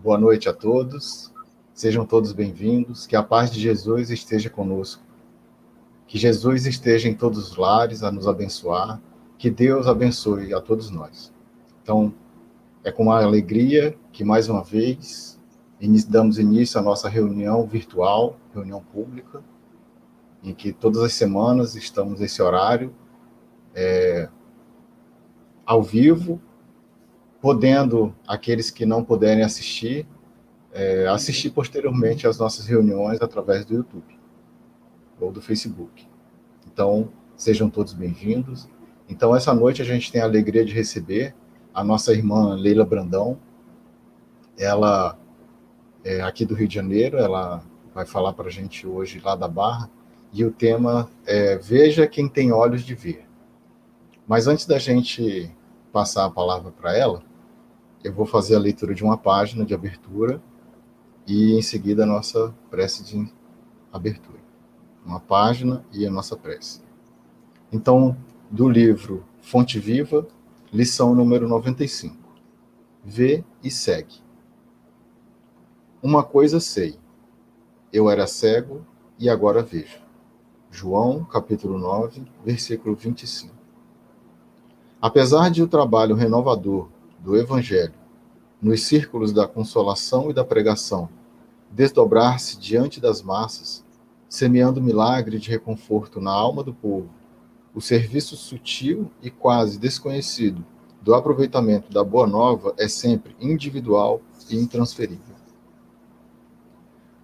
Boa noite a todos. Sejam todos bem-vindos. Que a paz de Jesus esteja conosco. Que Jesus esteja em todos os lares a nos abençoar. Que Deus abençoe a todos nós. Então, é com uma alegria que mais uma vez damos início à nossa reunião virtual, reunião pública, em que todas as semanas estamos nesse horário é, ao vivo, podendo aqueles que não puderem assistir, é, assistir posteriormente às nossas reuniões através do YouTube ou do Facebook. Então, sejam todos bem-vindos. Então, essa noite a gente tem a alegria de receber a nossa irmã Leila Brandão. Ela é aqui do Rio de Janeiro, ela vai falar para a gente hoje lá da Barra, e o tema é Veja quem tem olhos de ver. Mas antes da gente passar a palavra para ela, eu vou fazer a leitura de uma página de abertura e em seguida a nossa prece de abertura. Uma página e a nossa prece. Então, do livro Fonte Viva, lição número 95. Vê e segue. Uma coisa sei. Eu era cego e agora vejo. João, capítulo 9, versículo 25. Apesar de o trabalho renovador do Evangelho nos círculos da consolação e da pregação desdobrar-se diante das massas, semeando milagre de reconforto na alma do povo, o serviço sutil e quase desconhecido do aproveitamento da Boa Nova é sempre individual e intransferível.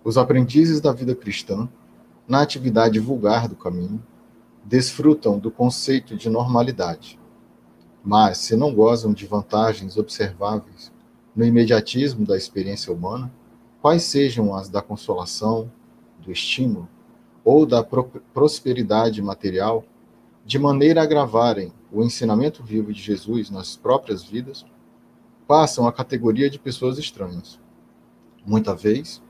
Os aprendizes da vida cristã, na atividade vulgar do caminho, desfrutam do conceito de normalidade mas, se não gozam de vantagens observáveis no imediatismo da experiência humana, quais sejam as da consolação, do estímulo ou da prosperidade material, de maneira a agravarem o ensinamento vivo de Jesus nas próprias vidas, passam à categoria de pessoas estranhas, muita vez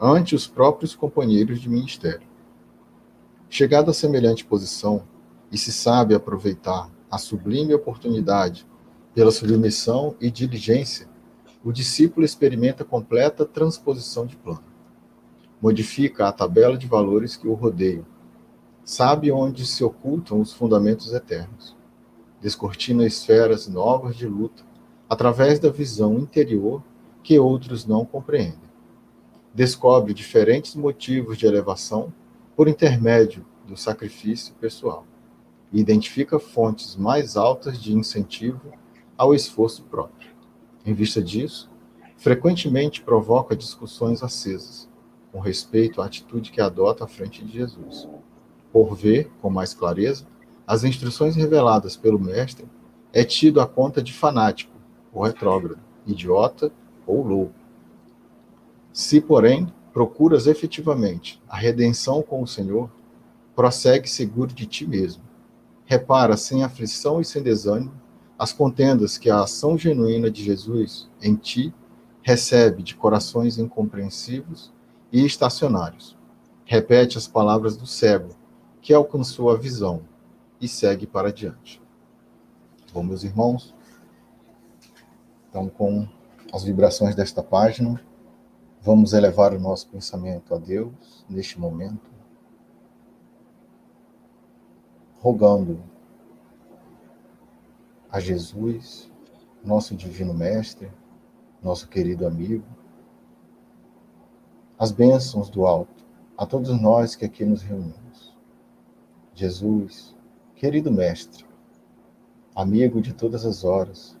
ante os próprios companheiros de ministério. Chegado a semelhante posição, e se sabe aproveitar a sublime oportunidade, pela submissão e diligência, o discípulo experimenta completa transposição de plano. Modifica a tabela de valores que o rodeiam. Sabe onde se ocultam os fundamentos eternos. Descortina esferas novas de luta através da visão interior que outros não compreendem. Descobre diferentes motivos de elevação por intermédio do sacrifício pessoal e identifica fontes mais altas de incentivo ao esforço próprio. Em vista disso, frequentemente provoca discussões acesas com respeito à atitude que adota à frente de Jesus. Por ver, com mais clareza, as instruções reveladas pelo Mestre, é tido a conta de fanático ou retrógrado, idiota ou louco. Se, porém, procuras efetivamente a redenção com o Senhor, prossegue seguro de ti mesmo, repara sem aflição e sem desânimo as contendas que a ação genuína de Jesus em ti recebe de corações incompreensivos e estacionários. Repete as palavras do cego que alcançou a visão e segue para diante. Bom, meus irmãos, então com as vibrações desta página, vamos elevar o nosso pensamento a Deus neste momento rogando a Jesus, nosso divino mestre, nosso querido amigo, as bênçãos do alto a todos nós que aqui nos reunimos. Jesus, querido mestre, amigo de todas as horas,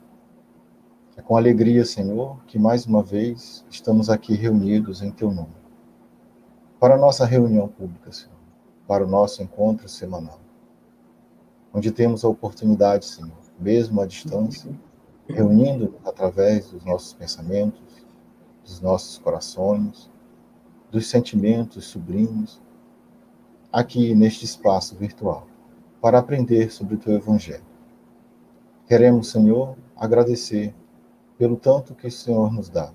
é com alegria, Senhor, que mais uma vez estamos aqui reunidos em teu nome. Para a nossa reunião pública, Senhor, para o nosso encontro semanal onde temos a oportunidade, Senhor, mesmo à distância, reunindo através dos nossos pensamentos, dos nossos corações, dos sentimentos sublimes, aqui neste espaço virtual, para aprender sobre o teu Evangelho. Queremos, Senhor, agradecer pelo tanto que o Senhor nos dá,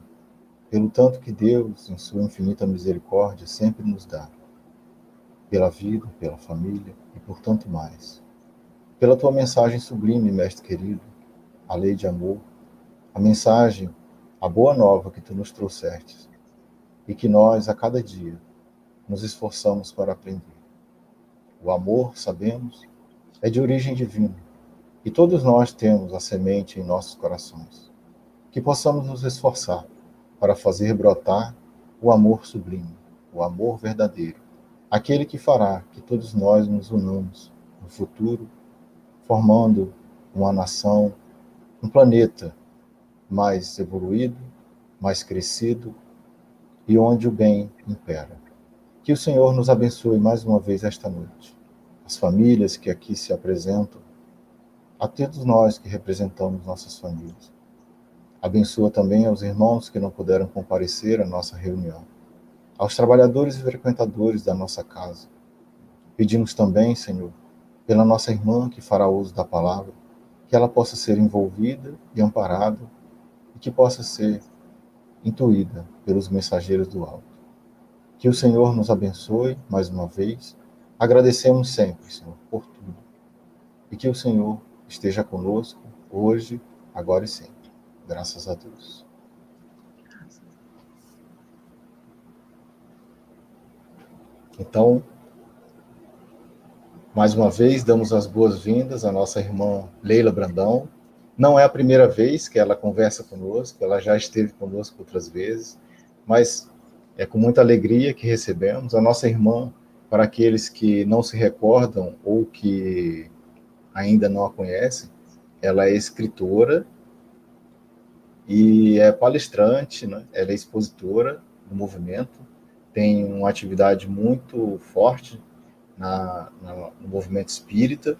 pelo tanto que Deus, em Sua infinita misericórdia, sempre nos dá, pela vida, pela família e por tanto mais pela tua mensagem sublime, mestre querido, a lei de amor, a mensagem a boa nova que tu nos trouxestes e que nós, a cada dia, nos esforçamos para aprender. O amor, sabemos, é de origem divina e todos nós temos a semente em nossos corações. Que possamos nos esforçar para fazer brotar o amor sublime, o amor verdadeiro, aquele que fará que todos nós nos unamos no futuro, formando uma nação, um planeta mais evoluído, mais crescido e onde o bem impera. Que o Senhor nos abençoe mais uma vez esta noite. As famílias que aqui se apresentam, a todos nós que representamos nossas famílias. Abençoa também aos irmãos que não puderam comparecer à nossa reunião, aos trabalhadores e frequentadores da nossa casa. Pedimos também, Senhor, pela nossa irmã que fará uso da palavra, que ela possa ser envolvida e amparada e que possa ser intuída pelos mensageiros do alto. Que o Senhor nos abençoe mais uma vez. Agradecemos sempre, Senhor, por tudo. E que o Senhor esteja conosco hoje, agora e sempre. Graças a Deus. Então, mais uma vez, damos as boas-vindas à nossa irmã Leila Brandão. Não é a primeira vez que ela conversa conosco, ela já esteve conosco outras vezes, mas é com muita alegria que recebemos a nossa irmã, para aqueles que não se recordam ou que ainda não a conhecem, ela é escritora e é palestrante, né? ela é expositora do movimento, tem uma atividade muito forte na, na, no movimento espírita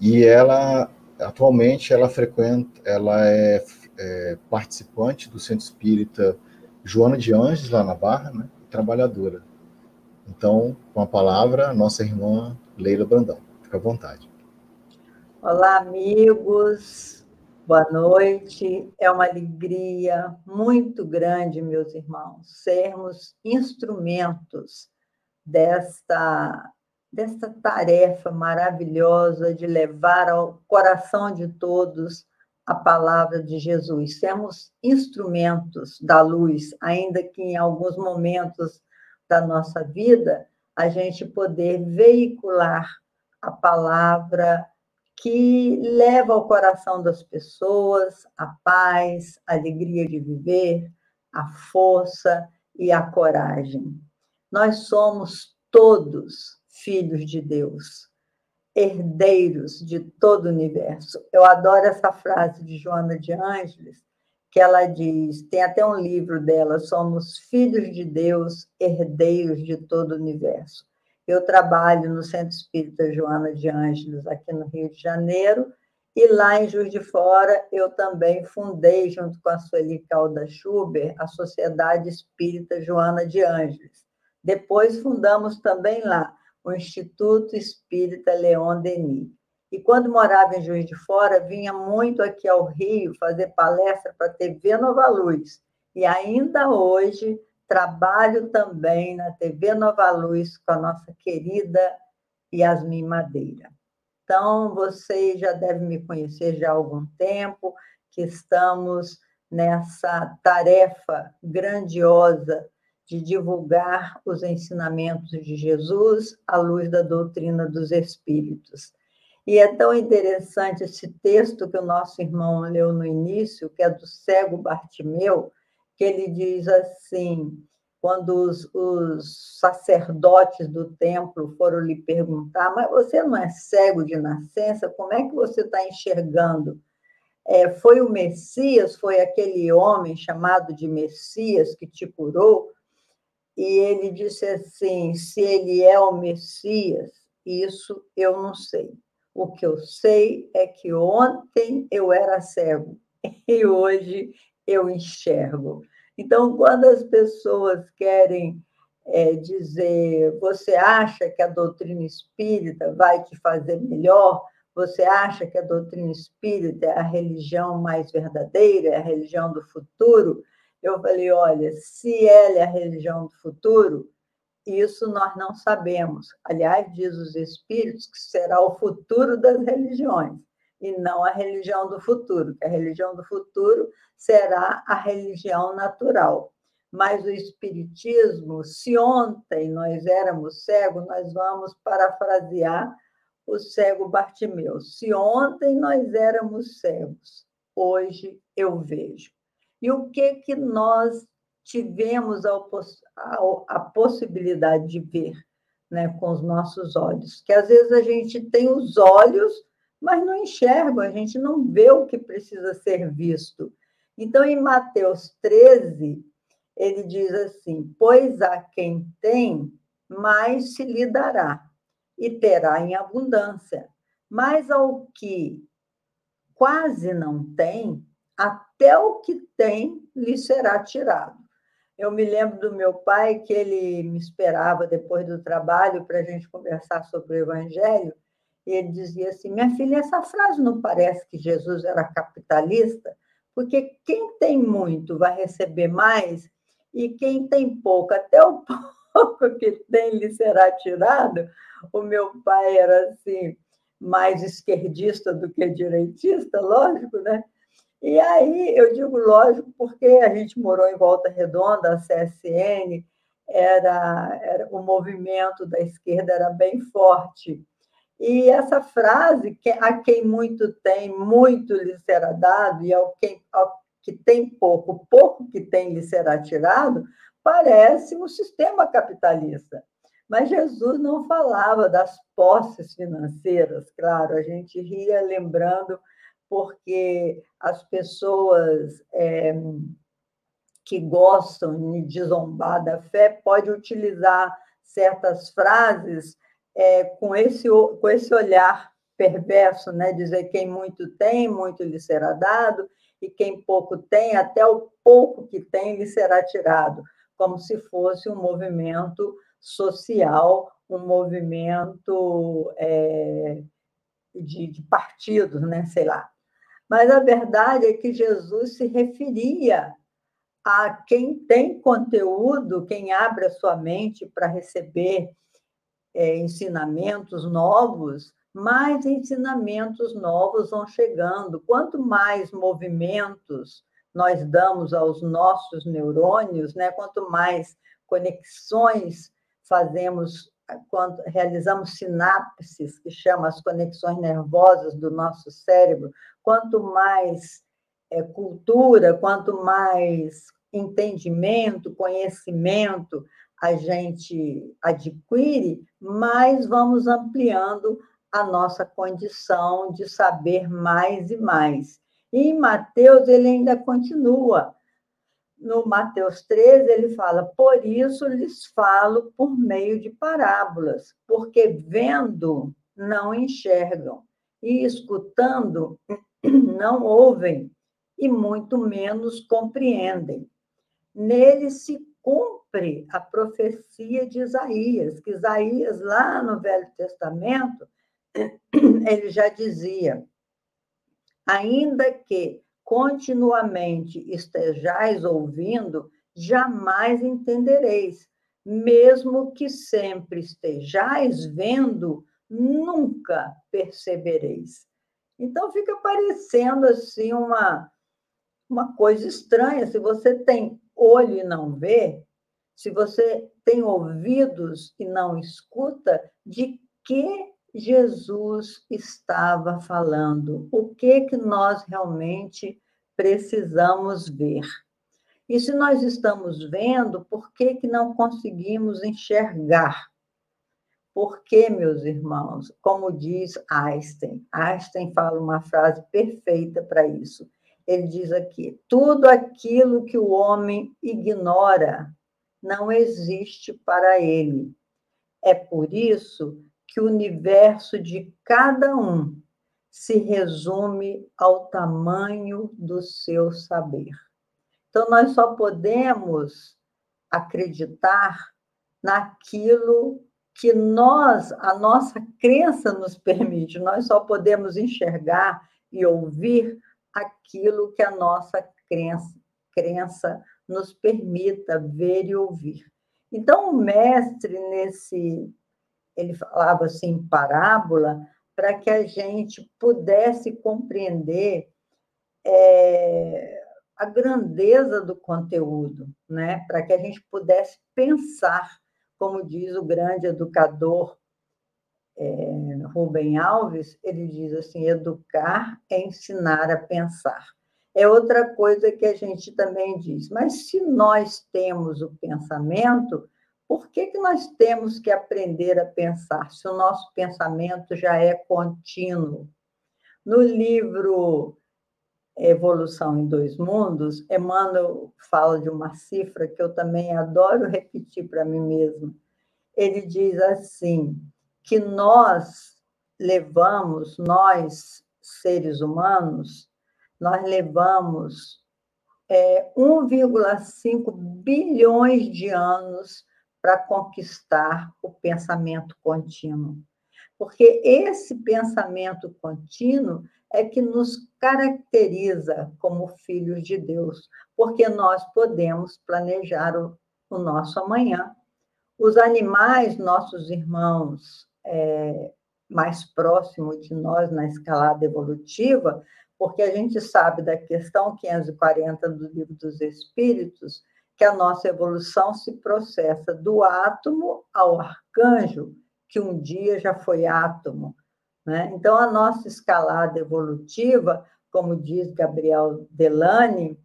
e ela atualmente ela frequenta, ela é, é, participante do Centro Espírita Joana de Anjos lá na Barra, né? trabalhadora. Então, com a palavra, nossa irmã Leila Brandão. Fica à vontade. Olá, amigos. Boa noite. É uma alegria muito grande, meus irmãos, sermos instrumentos desta desta tarefa maravilhosa de levar ao coração de todos a palavra de Jesus. Sermos instrumentos da luz, ainda que em alguns momentos da nossa vida a gente poder veicular a palavra que leva ao coração das pessoas a paz, a alegria de viver, a força e a coragem. Nós somos todos filhos de Deus, herdeiros de todo o universo. Eu adoro essa frase de Joana de Ângeles, que ela diz, tem até um livro dela, somos filhos de Deus, herdeiros de todo o universo. Eu trabalho no Centro Espírita Joana de Ângeles, aqui no Rio de Janeiro, e lá em Juiz de Fora eu também fundei, junto com a Sueli Calda Schuber, a Sociedade Espírita Joana de Ângeles. Depois fundamos também lá o Instituto Espírita Leon Denis. E quando morava em Juiz de Fora, vinha muito aqui ao Rio fazer palestra para a TV Nova Luz. E ainda hoje Trabalho também na TV Nova Luz com a nossa querida Yasmin Madeira. Então, vocês já devem me conhecer já há algum tempo, que estamos nessa tarefa grandiosa de divulgar os ensinamentos de Jesus à luz da doutrina dos Espíritos. E é tão interessante esse texto que o nosso irmão leu no início, que é do cego Bartimeu, que ele diz assim: quando os, os, sacerdotes do templo foram lhe perguntar, mas você não é cego de nascença, como é que você está enxergando? É, foi o Messias, foi aquele homem chamado de Messias que te curou? E ele disse assim: se ele é o Messias, isso eu não sei. O que eu sei é que ontem eu era cego e hoje eu enxergo. Então, quando as pessoas querem é, dizer, você acha que a doutrina espírita vai te fazer melhor? Você acha que a doutrina espírita é a religião mais verdadeira, é a religião do futuro? Eu falei, olha, se ela é a religião do futuro, isso nós não sabemos. Aliás, diz os espíritos que será o futuro das religiões. e não a religião do futuro, que a religião do futuro será a religião natural. Mas o Espiritismo, se ontem nós éramos cegos, nós vamos parafrasear o cego Bartimeu. Se ontem nós éramos cegos, hoje eu vejo. E o que que nós tivemos a, a, a possibilidade de ver né, com os nossos olhos? Que às vezes a gente tem os olhos, mas não enxerga, a gente não vê o que precisa ser visto. Então, em Mateus 13, ele diz assim: Pois a quem tem, mais se lhe dará e terá em abundância. Mas ao que quase não tem, até o que tem lhe será tirado. Eu me lembro do meu pai que ele me esperava depois do trabalho para a gente conversar sobre o Evangelho, e ele dizia assim: Minha filha, essa frase não parece que Jesus era capitalista? Porque quem tem muito vai receber mais, e quem tem pouco, até o pouco que tem lhe será tirado. O meu pai era assim, mais esquerdista do que direitista, lógico, né? E aí eu digo lógico porque a gente morou em Volta Redonda, a CSN, era, era o movimento da esquerda era bem forte. E essa frase, que a quem muito tem, muito lhe será dado, e ao, quem, ao que tem pouco, pouco que tem lhe será tirado, parece um sistema capitalista. Mas Jesus não falava das posses financeiras, claro, a gente ria lembrando, porque as pessoas é, que gostam de zombar da fé podem utilizar certas frases é, com, esse, com esse olhar perverso, né? dizer quem muito tem, muito lhe será dado, e quem pouco tem, até o pouco que tem lhe será tirado, como se fosse um movimento social, um movimento é, de, de partidos, né? sei lá. Mas a verdade é que Jesus se referia a quem tem conteúdo, quem abre a sua mente para receber é, ensinamentos novos, mais ensinamentos novos vão chegando. Quanto mais movimentos nós damos aos nossos neurônios, né? quanto mais conexões fazemos, quando realizamos sinapses, que chamam as conexões nervosas do nosso cérebro, quanto mais é, cultura, quanto mais entendimento, conhecimento a gente adquire, mais vamos ampliando a nossa condição de saber mais e mais. E em Mateus, ele ainda continua. No Mateus 13, ele fala: Por isso lhes falo por meio de parábolas, porque vendo não enxergam, e escutando não ouvem, e muito menos compreendem. Nele se cumpre a profecia de Isaías, que Isaías, lá no Velho Testamento, ele já dizia: ainda que continuamente estejais ouvindo, jamais entendereis, mesmo que sempre estejais vendo, nunca percebereis. Então fica parecendo assim uma uma coisa estranha, se você tem olho e não vê, se você tem ouvidos e não escuta, de que Jesus estava falando, o que que nós realmente precisamos ver. E se nós estamos vendo, por que que não conseguimos enxergar? Porque, meus irmãos, como diz Einstein, Einstein fala uma frase perfeita para isso. Ele diz aqui: tudo aquilo que o homem ignora não existe para ele. É por isso que o universo de cada um se resume ao tamanho do seu saber. Então, nós só podemos acreditar naquilo que nós, a nossa crença nos permite, nós só podemos enxergar e ouvir aquilo que a nossa crença, crença nos permita ver e ouvir. Então, o mestre, nesse ele falava assim, parábola, para que a gente pudesse compreender é, a grandeza do conteúdo, né? para que a gente pudesse pensar, como diz o grande educador é, Rubem Alves, ele diz assim: educar é ensinar a pensar. É outra coisa que a gente também diz, mas se nós temos o pensamento, por que, que nós temos que aprender a pensar se o nosso pensamento já é contínuo? No livro Evolução em Dois Mundos, Emmanuel fala de uma cifra que eu também adoro repetir para mim mesma. Ele diz assim: que nós levamos, nós, seres humanos, nós levamos é, 1,5 bilhões de anos para conquistar o pensamento contínuo. Porque esse pensamento contínuo é que nos caracteriza como filhos de Deus, porque nós podemos planejar o, o nosso amanhã. Os animais, nossos irmãos é, mais próximos de nós na escalada evolutiva, porque a gente sabe da questão 540 do Livro dos Espíritos, que a nossa evolução se processa do átomo ao arcanjo, que um dia já foi átomo. Né? Então, a nossa escalada evolutiva, como diz Gabriel Delane,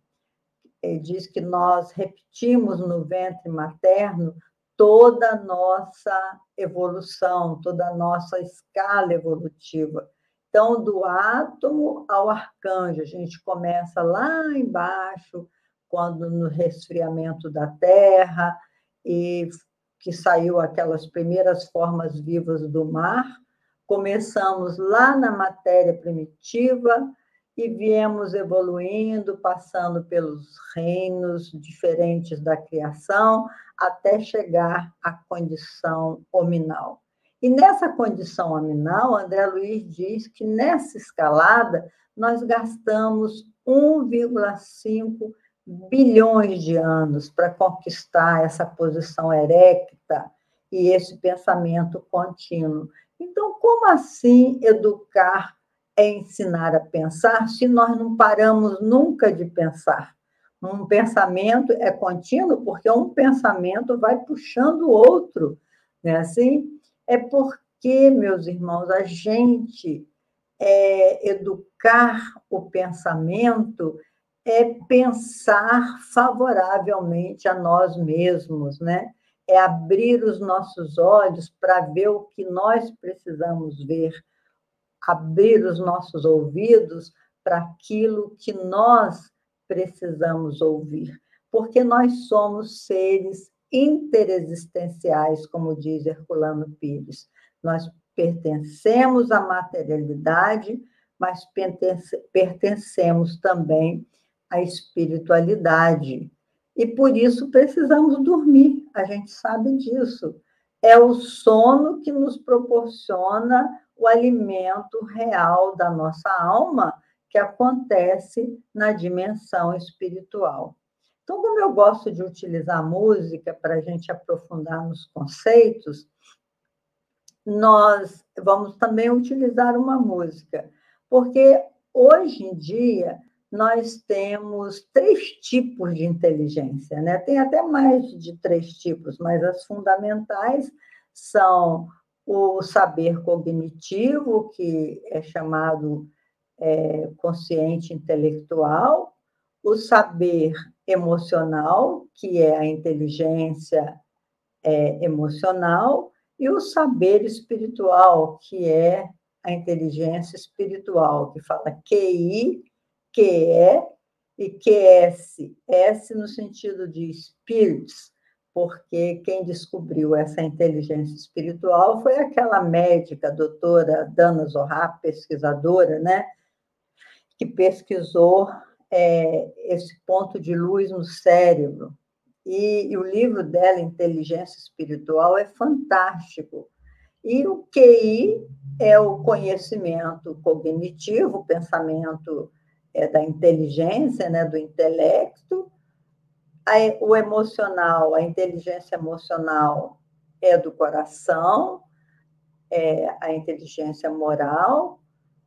ele diz que nós repetimos no ventre materno toda a nossa evolução, toda a nossa escala evolutiva. Então, do átomo ao arcanjo, a gente começa lá embaixo, quando no resfriamento da Terra, e que saiu aquelas primeiras formas vivas do mar, começamos lá na matéria primitiva, e viemos evoluindo, passando pelos reinos diferentes da criação, até chegar à condição hominal. E nessa condição hominal, André Luiz diz que nessa escalada nós gastamos 1,5 bilhões de anos para conquistar essa posição erecta e esse pensamento contínuo. Então, como assim educar é ensinar a pensar se nós não paramos nunca de pensar. Um pensamento é contínuo porque um pensamento vai puxando o outro, né? Assim, é porque, meus irmãos, a gente é, educar o pensamento é pensar favoravelmente a nós mesmos, né? É abrir os nossos olhos para ver o que nós precisamos ver, abrir os nossos ouvidos para aquilo que nós precisamos ouvir, porque nós somos seres interexistenciais, como diz Herculano Pires. Nós pertencemos à materialidade, mas pertencemos também à espiritualidade. E por isso precisamos dormir, a gente sabe disso. É o sono que nos proporciona o alimento real da nossa alma que acontece na dimensão espiritual. Então, como eu gosto de utilizar música para a gente aprofundar nos conceitos, nós vamos também utilizar uma música, porque hoje em dia nós temos três tipos de inteligência, né? Tem até mais de três tipos, mas as fundamentais são o saber cognitivo, que é chamado é, consciente intelectual, o saber emocional, que é a inteligência é, emocional, e o saber espiritual, que é a inteligência espiritual, que fala QI, QE e QS. S no sentido de spirits, porque quem descobriu essa inteligência espiritual foi aquela médica, doutora Dana Zohar, pesquisadora, né, que pesquisou é, esse ponto de luz no cérebro. E, e o livro dela, Inteligência Espiritual, é fantástico. E o QI é o conhecimento cognitivo, o pensamento é, da inteligência, né, do intelecto, o emocional, a inteligência emocional é do coração, é a inteligência moral,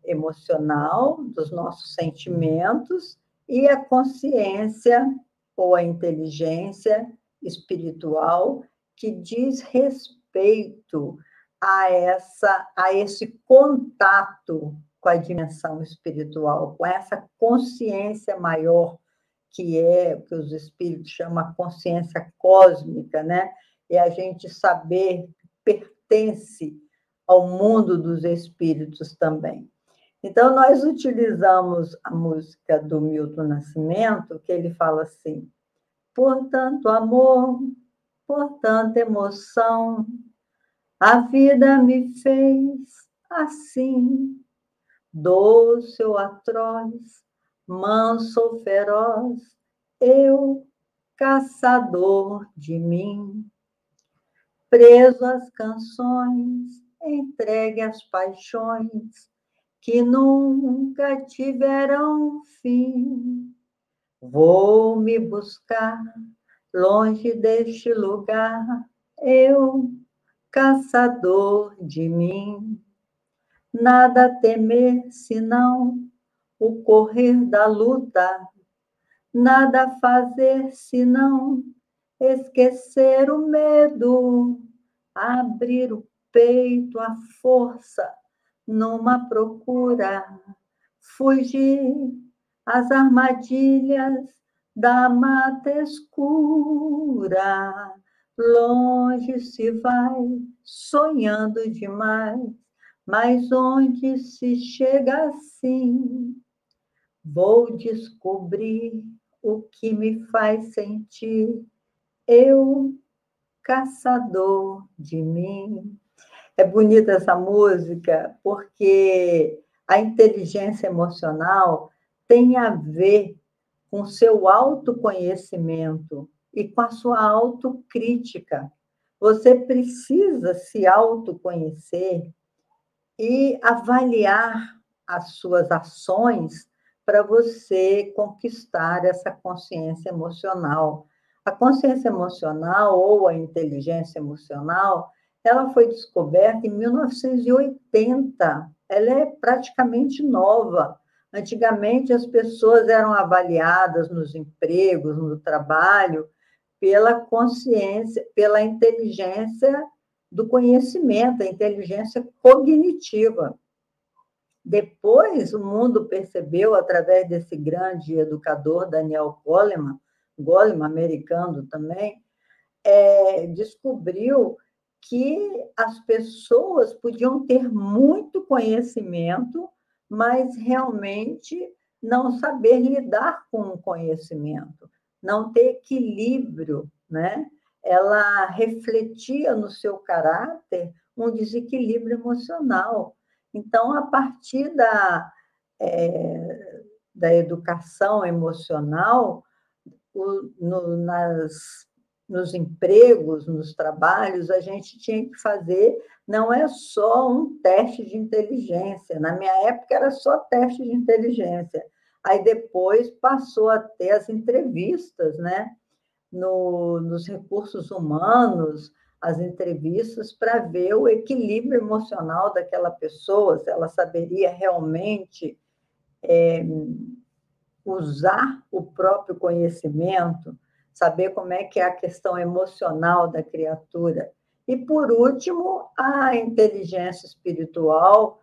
emocional, dos nossos sentimentos, e a consciência ou a inteligência espiritual que diz respeito a essa a esse contato com a dimensão espiritual, com essa consciência maior que é que os espíritos chamam consciência cósmica, né? É a gente saber pertence ao mundo dos espíritos também. Então, nós utilizamos a música do Milton Nascimento, que ele fala assim: portanto, amor, portanto, emoção, a vida me fez assim, doce ou atroz, manso ou feroz, eu, caçador de mim, preso às canções, entregue às paixões que nunca tiveram fim. Vou me buscar longe deste lugar, eu, caçador de mim. Nada temer senão o correr da luta, nada fazer senão esquecer o medo, abrir o peito à força numa procura, fugir às armadilhas da mata escura. Longe se vai, sonhando demais, mas onde se chega assim, vou descobrir o que me faz sentir eu, caçador de mim. É bonita essa música porque a inteligência emocional tem a ver com seu autoconhecimento e com a sua autocrítica. Você precisa se autoconhecer e avaliar as suas ações para você conquistar essa consciência emocional. A consciência emocional ou a inteligência emocional ela foi descoberta em 1980. Ela é praticamente nova. Antigamente, as pessoas eram avaliadas nos empregos, no trabalho, pela consciência, pela inteligência do conhecimento, a inteligência cognitiva. Depois, o mundo percebeu, através desse grande educador, Daniel Goleman, Goleman, americano também, é, descobriu que as pessoas podiam ter muito conhecimento, mas realmente não saber lidar com o conhecimento, não ter equilíbrio, né? Ela refletia no seu caráter um desequilíbrio emocional. Então, a partir da, é, da educação emocional, o, no, nas nos empregos, nos trabalhos, a gente tinha que fazer, não é só um teste de inteligência. Na minha época era só teste de inteligência. Aí depois passou a ter as entrevistas, né? No, nos recursos humanos, as entrevistas para ver o equilíbrio emocional daquela pessoa, se ela saberia realmente é, usar o próprio conhecimento saber como é que é a questão emocional da criatura. E, por último, a inteligência espiritual,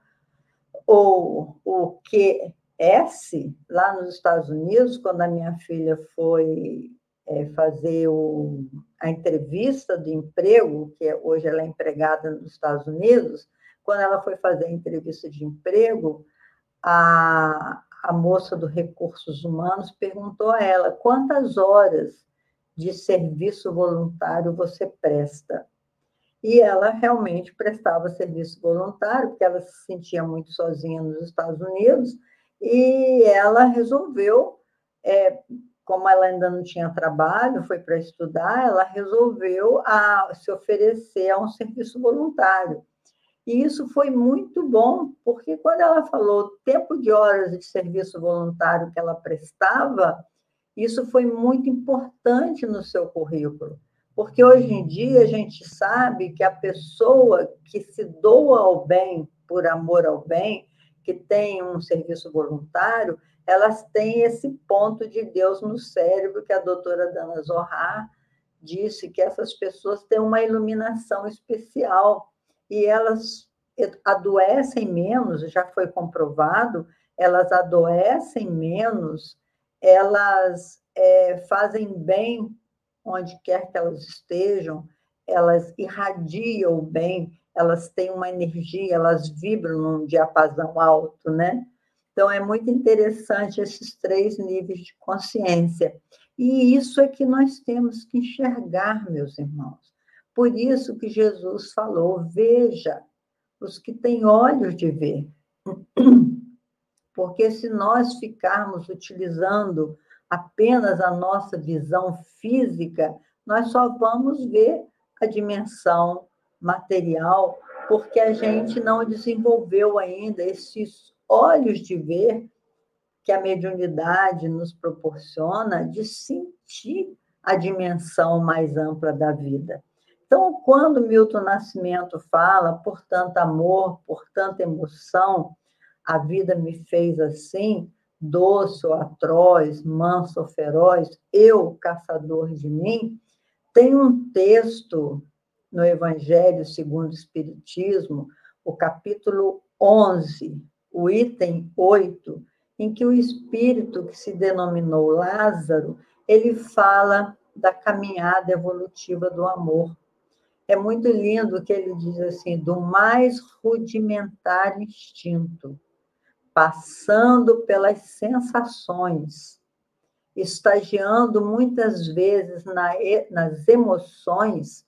ou o QS, lá nos Estados Unidos, quando a minha filha foi é, fazer o, a entrevista de emprego, que é, hoje ela é empregada nos Estados Unidos, quando ela foi fazer a entrevista de emprego, a, a moça do Recursos Humanos perguntou a ela quantas horas de serviço voluntário você presta? E ela realmente prestava serviço voluntário, porque ela se sentia muito sozinha nos Estados Unidos, e ela resolveu, é, como ela ainda não tinha trabalho, foi para estudar, ela resolveu a, se oferecer a um serviço voluntário. E isso foi muito bom, porque quando ela falou o tempo de horas de serviço voluntário que ela prestava, isso foi muito importante no seu currículo, Porque hoje em dia a gente sabe que a pessoa que se doa ao bem por amor ao bem, que tem um serviço voluntário, elas têm esse ponto de Deus no cérebro que a doutora Dana Zohar disse que essas pessoas têm uma iluminação especial e elas adoecem menos, já foi comprovado, elas adoecem menos, elas é, fazem bem onde quer que elas estejam, elas irradiam bem, elas têm uma energia, elas vibram num diapasão alto, né? Então, é muito interessante esses três níveis de consciência. E isso é que nós temos que enxergar, meus irmãos. Por isso que Jesus falou: veja os que têm olhos de ver. Porque se nós ficarmos utilizando apenas a nossa visão física, nós só vamos ver a dimensão material, porque a gente não desenvolveu ainda esses olhos de ver que a mediunidade nos proporciona de sentir a dimensão mais ampla da vida. Então, quando Milton Nascimento fala por tanto amor, por tanta emoção, a vida me fez assim, doce ou atroz, manso ou feroz, eu, caçador de mim, tem um texto no Evangelho segundo o Espiritismo, o capítulo 11, o item 8, em que o espírito que se denominou Lázaro, ele fala da caminhada evolutiva do amor. É muito lindo que ele diz assim, do mais rudimentar instinto, passando pelas sensações, estagiando muitas vezes na, nas emoções,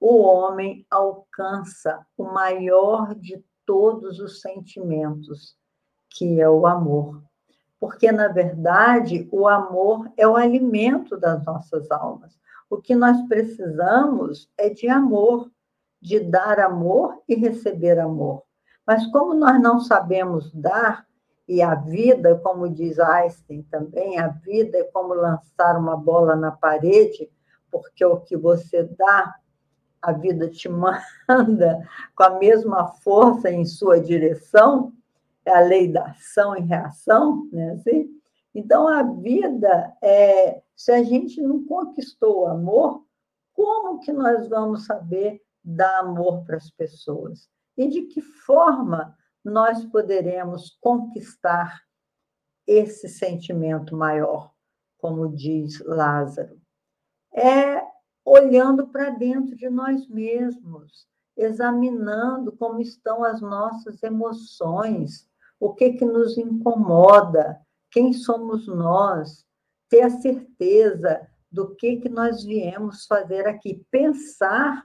o homem alcança o maior de todos os sentimentos, que é o amor. Porque, na verdade, o amor é o alimento das nossas almas. O que nós precisamos é de amor, de dar amor e receber amor. Mas como nós não sabemos dar, e a vida, como diz Einstein também, a vida é como lançar uma bola na parede, porque o que você dá a vida te manda com a mesma força em sua direção, é a lei da ação e reação, né? Assim? Então, a vida, é, se a gente não conquistou o amor, como que nós vamos saber dar amor para as pessoas? E de que forma nós poderemos conquistar esse sentimento maior, como diz Lázaro? É olhando para dentro de nós mesmos, examinando como estão as nossas emoções, o que que nos incomoda, quem somos nós, ter a certeza do que que nós viemos fazer aqui, pensar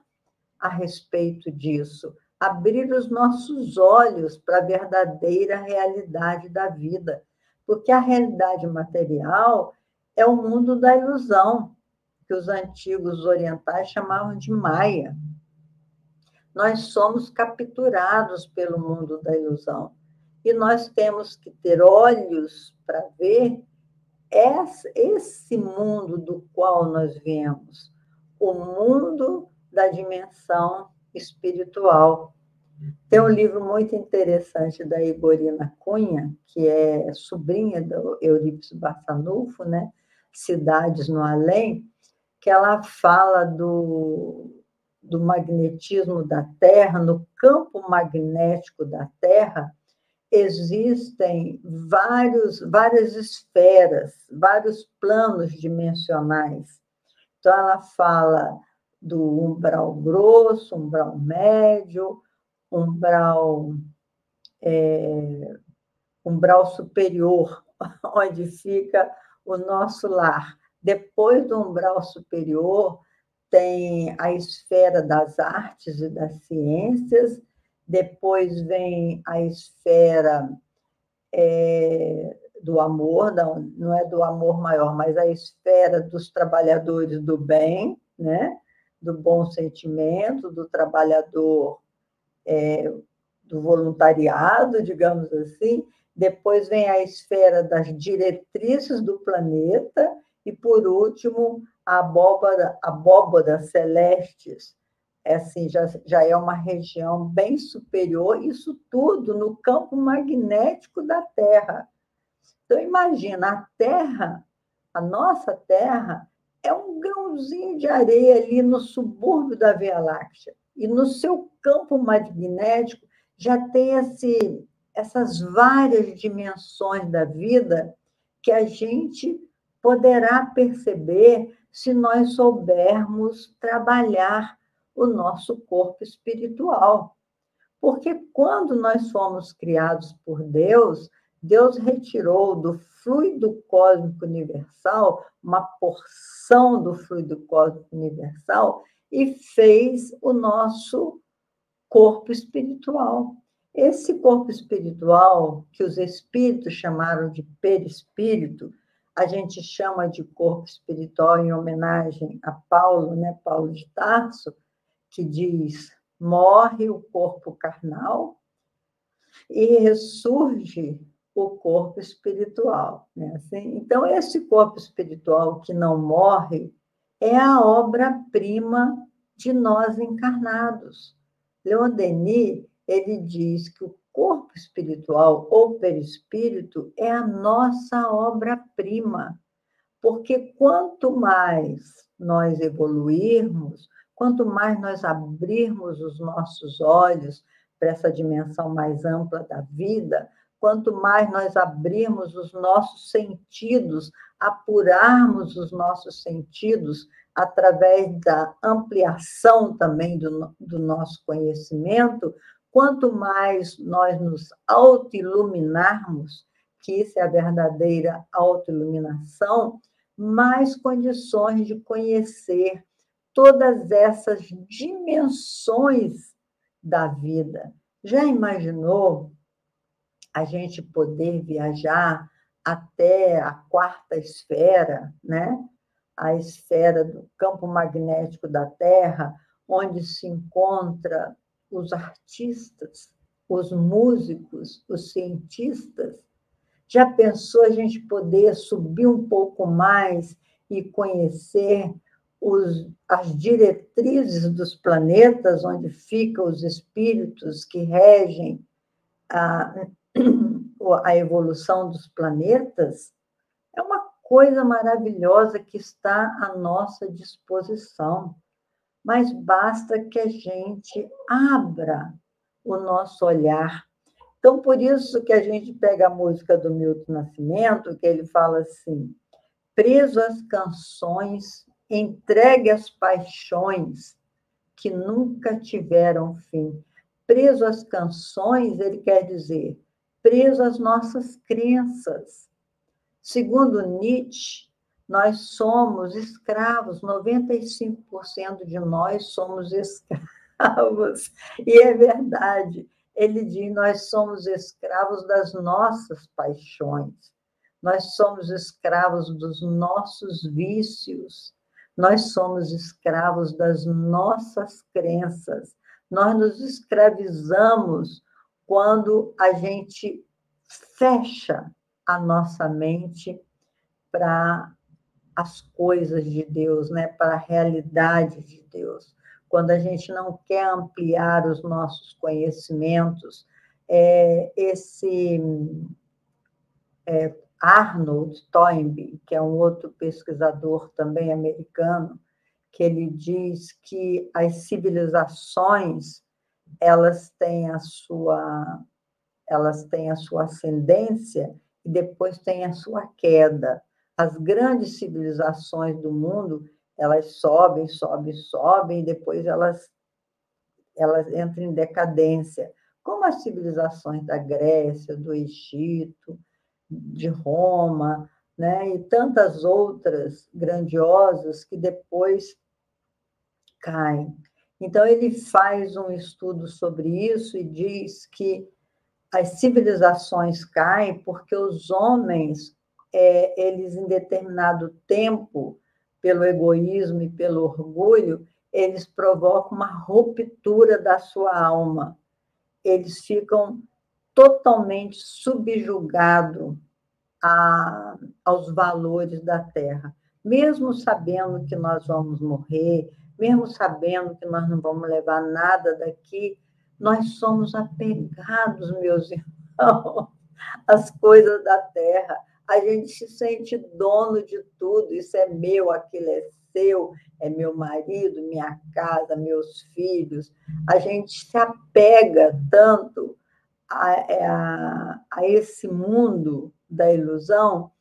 a respeito disso, abrir os nossos olhos para a verdadeira realidade da vida, porque a realidade material é o mundo da ilusão que os antigos orientais chamavam de Maia. Nós somos capturados pelo mundo da ilusão e nós temos que ter olhos para ver esse mundo do qual nós viemos, o mundo da dimensão espiritual. Tem um livro muito interessante da Igorina Cunha, que é sobrinha do Eurípides Barçanufo, né? Cidades no Além, que ela fala do, do magnetismo da Terra, no campo magnético da Terra, existem vários, várias esferas, vários planos dimensionais. Então, ela fala do umbral grosso, umbral médio, umbral, é, umbral superior, onde fica o nosso lar. Depois do umbral superior, tem a esfera das artes e das ciências, depois vem a esfera é, do amor, não, não é do amor maior, mas a esfera dos trabalhadores do bem, né? do bom sentimento, do trabalhador é, do voluntariado, digamos assim. Depois vem a esfera das diretrizes do planeta E, por último, a abóbora, abóbora celestes, é assim, já, já é uma região bem superior, isso tudo no campo magnético da Terra. Então, imagina, a Terra, a nossa Terra, é um grãozinho de areia ali no subúrbio da Via Láctea. E no seu campo magnético já tem esse, essas várias dimensões da vida que a gente poderá perceber se nós soubermos trabalhar o nosso corpo espiritual. Porque quando nós fomos criados por Deus, Deus retirou do fluido cósmico universal uma porção do fluido cósmico universal e fez o nosso corpo espiritual. Esse corpo espiritual, que os espíritos chamaram de perispírito, a gente chama de corpo espiritual em homenagem a Paulo, né, Paulo de Tarso, que diz: morre o corpo carnal e ressurge o corpo espiritual. Né? Assim, então, esse corpo espiritual que não morre é a obra-prima de nós encarnados. Leon Denis, ele diz que o corpo espiritual ou perispírito é a nossa obra-prima, porque quanto mais nós evoluirmos, quanto mais nós abrirmos os nossos olhos para essa dimensão mais ampla da vida, quanto mais nós abrirmos os nossos sentidos, apurarmos os nossos sentidos através da ampliação também do, do nosso conhecimento, Quanto mais nós nos autoiluminarmos, que isso é a verdadeira autoiluminação, mais condições de conhecer todas essas dimensões da vida. Já imaginou a gente poder viajar até a quarta esfera, né? A esfera do campo magnético da Terra, onde se encontra os artistas, os músicos, os cientistas. Já pensou a gente poder subir um pouco mais e conhecer os, as diretrizes dos planetas, onde ficam os espíritos que regem a, a evolução dos planetas? É uma coisa maravilhosa que está à nossa disposição mas basta que a gente abra o nosso olhar. Então, por isso que a gente pega a música do Milton Nascimento, que ele fala assim: preso às canções, entregue às paixões que nunca tiveram fim. Preso às canções, ele quer dizer preso às nossas crenças. Segundo Nietzsche, nós somos escravos, 95% de nós somos escravos. E é verdade. Ele diz: nós somos escravos das nossas paixões, nós somos escravos dos nossos vícios, nós somos escravos das nossas crenças, nós nos escravizamos quando a gente fecha a nossa mente para as coisas de Deus, né, para a realidade de Deus. Quando a gente não quer ampliar os nossos conhecimentos, é, esse é, Arnold Toynbee, que é um outro pesquisador também americano, que ele diz que as civilizações elas têm a sua elas têm a sua ascendência e depois têm a sua queda as grandes civilizações do mundo, elas sobem, sobem, sobem, e depois elas, elas entram em decadência, como as civilizações da Grécia, do Egito, de Roma, né? e tantas outras grandiosas que depois caem. Então, ele faz um estudo sobre isso e diz que as civilizações caem porque os homens é, eles, em determinado tempo, pelo egoísmo e pelo orgulho, eles provocam uma ruptura da sua alma. Eles ficam totalmente subjugados aos valores da terra. mesmo sabendo que nós vamos morrer, mesmo sabendo que nós não vamos levar nada daqui, nós somos apegados, meus irmãos, às coisas da terra. A gente se sente dono de tudo, isso é meu, aquilo é seu, é meu marido, minha casa, meus filhos. A gente se apega tanto a, a, a esse mundo da ilusão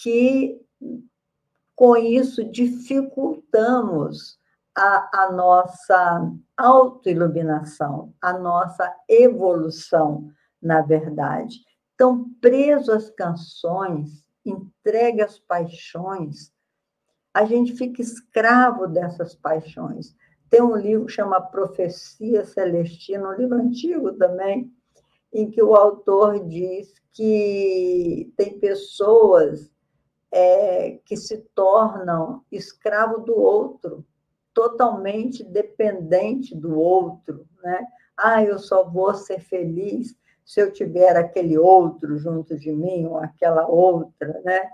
que, com isso, dificultamos a, a nossa autoiluminação, a nossa evolução, na verdade. Então, preso às canções, entregue às paixões, a gente fica escravo dessas paixões. Tem um livro que chama Profecia Celestina, um livro antigo também, em que o autor diz que tem pessoas é, que se tornam escravo do outro, totalmente dependente do outro, né? Ah, eu só vou ser feliz se eu tiver aquele outro junto de mim ou aquela outra, né?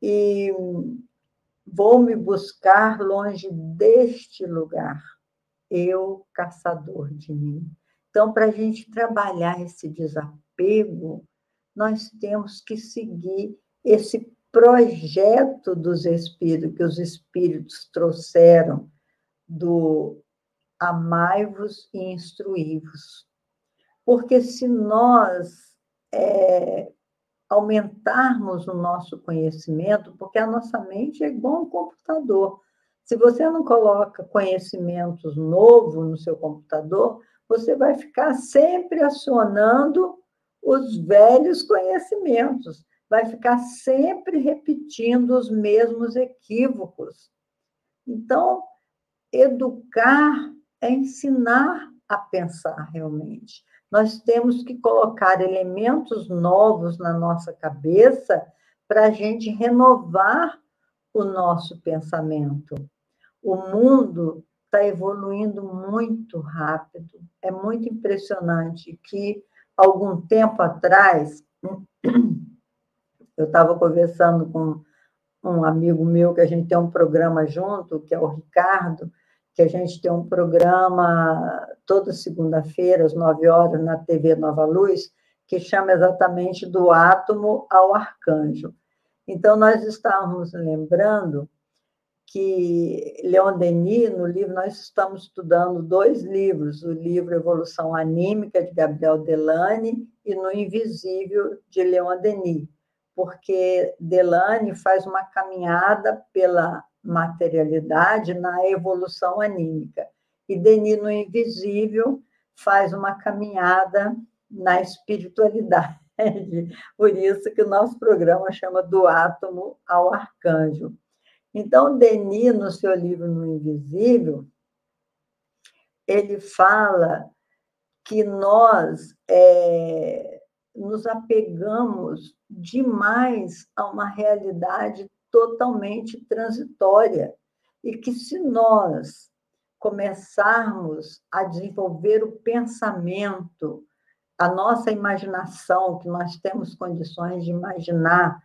E Vou me buscar longe deste lugar, eu, caçador de mim. Então, para a gente trabalhar esse desapego, nós temos que seguir esse projeto dos espíritos, que os espíritos trouxeram do amai-vos e instruí-vos. Porque se nós é, aumentarmos o nosso conhecimento, porque a nossa mente é igual um computador. Se você não coloca conhecimentos novos no seu computador, você vai ficar sempre acionando os velhos conhecimentos, vai ficar sempre repetindo os mesmos equívocos. Então, educar é ensinar a pensar realmente. Nós temos que colocar elementos novos na nossa cabeça para a gente renovar o nosso pensamento. O mundo está evoluindo muito rápido. É muito impressionante que, algum tempo atrás, eu estava conversando com um amigo meu, que a gente tem um programa junto, que é o Ricardo, que a gente tem um programa toda segunda-feira, às nove horas, na TV Nova Luz, que chama exatamente do átomo ao arcanjo. Então, nós estávamos lembrando que Leon Denis, no livro, nós estamos estudando dois livros, o livro Evolução Anímica, de Gabriel Delane, e No Invisível, de Leon Denis, porque Delane faz uma caminhada pela materialidade na evolução anímica. E Denis, no Invisível, faz uma caminhada na espiritualidade. Por isso que o nosso programa chama Do Átomo ao Arcanjo. Então, Denis, no seu livro No Invisível, ele fala que nós é, nos apegamos demais a uma realidade totalmente transitória e que se nós começarmos a desenvolver o pensamento, a nossa imaginação, que nós temos condições de imaginar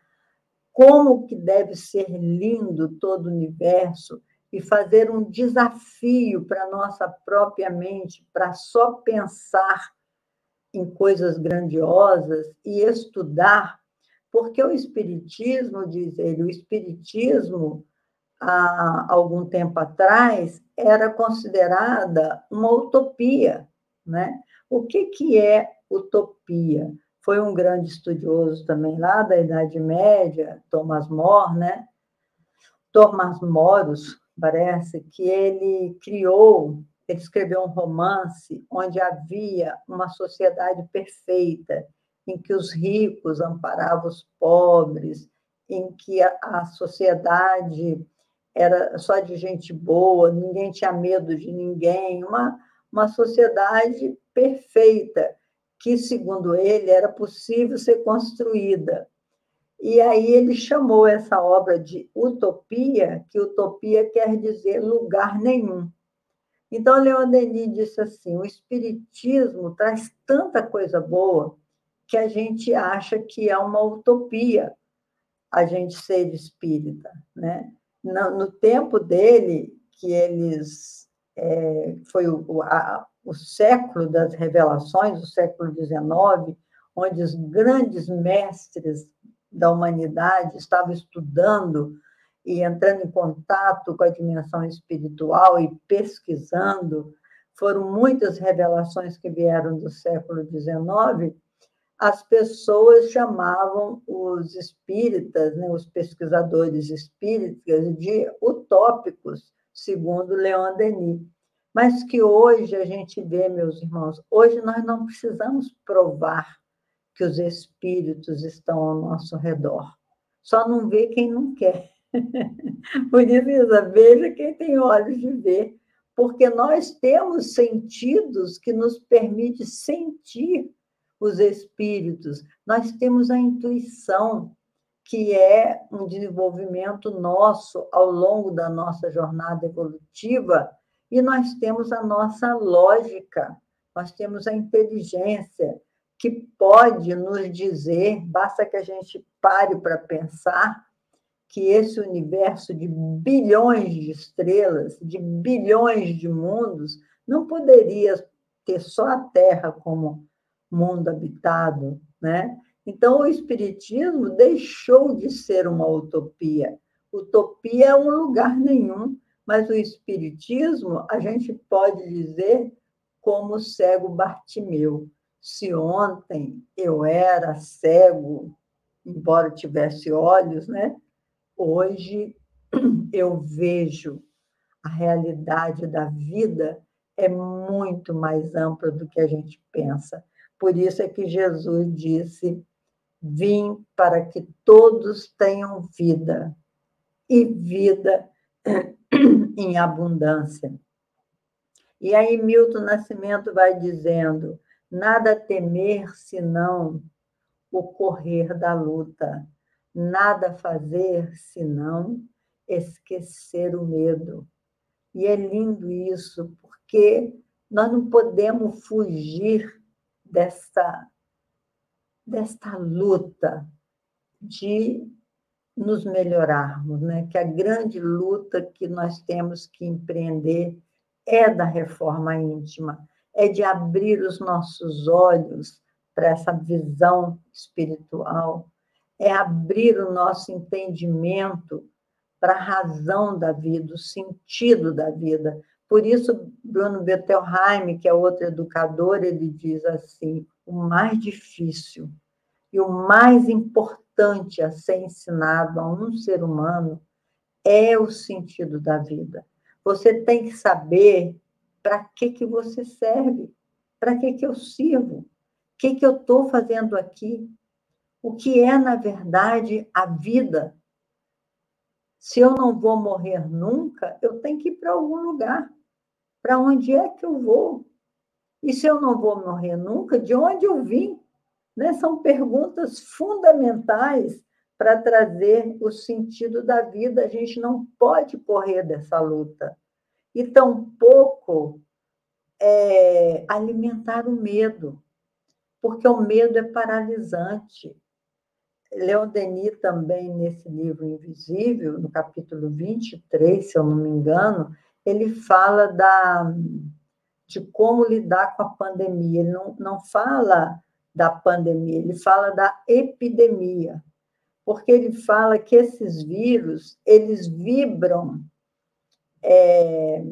como que deve ser lindo todo o universo e fazer um desafio para nossa própria mente, para só pensar em coisas grandiosas e estudar porque o Espiritismo, diz ele, o Espiritismo, há algum tempo atrás, era considerada uma utopia. Né? O que, que é utopia? Foi um grande estudioso também lá da Idade Média, Thomas More, né? Thomas Moros, parece, que ele criou, ele escreveu um romance onde havia uma sociedade perfeita, em que os ricos amparavam os pobres, em que a, a sociedade era só de gente boa, ninguém tinha medo de ninguém, uma, uma sociedade perfeita, que, segundo ele, era possível ser construída. E aí ele chamou essa obra de utopia, que utopia quer dizer lugar nenhum. Então, Leon Denis disse assim: o Espiritismo traz tanta coisa boa que a gente acha que é uma utopia a gente ser espírita, né? no, no tempo dele, que eles é, foi o, a, o século das revelações, o século XIX, onde os grandes mestres da humanidade estavam estudando e entrando em contato com a dimensão espiritual e pesquisando, foram muitas revelações que vieram do século XIX, as pessoas chamavam os espíritas, né, os pesquisadores espíritas, de utópicos, segundo Leon Denis. Mas que hoje a gente vê, meus irmãos, hoje nós não precisamos provar que os espíritos estão ao nosso redor. Só não vê quem não quer. Por isso, veja quem tem olhos de ver, porque nós temos sentidos que nos permitem sentir os espíritos. Nós temos a intuição, que é um desenvolvimento nosso ao longo da nossa jornada evolutiva, e nós temos a nossa lógica, nós temos a inteligência, que pode nos dizer, basta que a gente pare para pensar, que esse universo de bilhões de estrelas, de bilhões de mundos, não poderia ter só a Terra como mundo habitado, né? Então o espiritismo deixou de ser uma utopia. Utopia é um lugar nenhum, mas o espiritismo a gente pode dizer como o cego Bartimeu. Se ontem eu era cego, embora tivesse olhos, né? Hoje eu vejo a realidade da vida é muito mais ampla do que a gente pensa. Por isso é que Jesus disse: Vim para que todos tenham vida, e vida em abundância. E aí Milton Nascimento vai dizendo: nada temer senão o correr da luta, nada fazer senão esquecer o medo. E é lindo isso, porque nós não podemos fugir desta, desta luta de nos melhorarmos, né? que a grande luta que nós temos que empreender é da reforma íntima, é de abrir os nossos olhos para essa visão espiritual, é abrir o nosso entendimento para a razão da vida, o sentido da vida, por isso, Bruno Bettelheim, que é outro educador, ele diz assim: o mais difícil e o mais importante a ser ensinado a um ser humano é o sentido da vida. Você tem que saber para que, que você serve, para que, que eu sirvo, o que, que eu estou fazendo aqui, o que é, na verdade, a vida. Se eu não vou morrer nunca, eu tenho que ir para algum lugar. Para onde é que eu vou? E se eu não vou morrer nunca, de onde eu vim? Né? São perguntas fundamentais para trazer o sentido da vida. A gente não pode correr dessa luta. E tampouco é, alimentar o medo, porque o medo é paralisante. Leon Denis também, nesse livro Invisível, no capítulo 23, se eu não me engano, ele fala da, de como lidar com a pandemia. Ele não, não fala da pandemia, ele fala da epidemia, porque ele fala que esses vírus, eles vibram, é,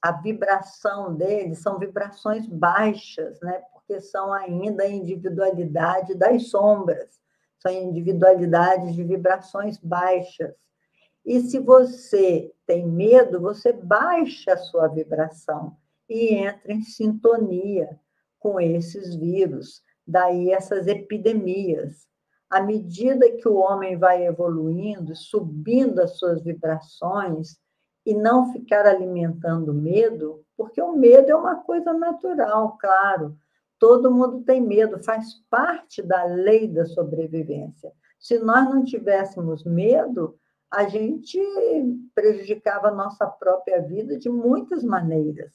a vibração deles são vibrações baixas, né? porque são ainda a individualidade das sombras, são individualidades de vibrações baixas. E se você tem medo, você baixa a sua vibração e entra em sintonia com esses vírus. Daí essas epidemias. À medida que o homem vai evoluindo, subindo as suas vibrações e não ficar alimentando medo, porque o medo é uma coisa natural, claro. Todo mundo tem medo, faz parte da lei da sobrevivência. Se nós não tivéssemos medo, a gente prejudicava a nossa própria vida de muitas maneiras.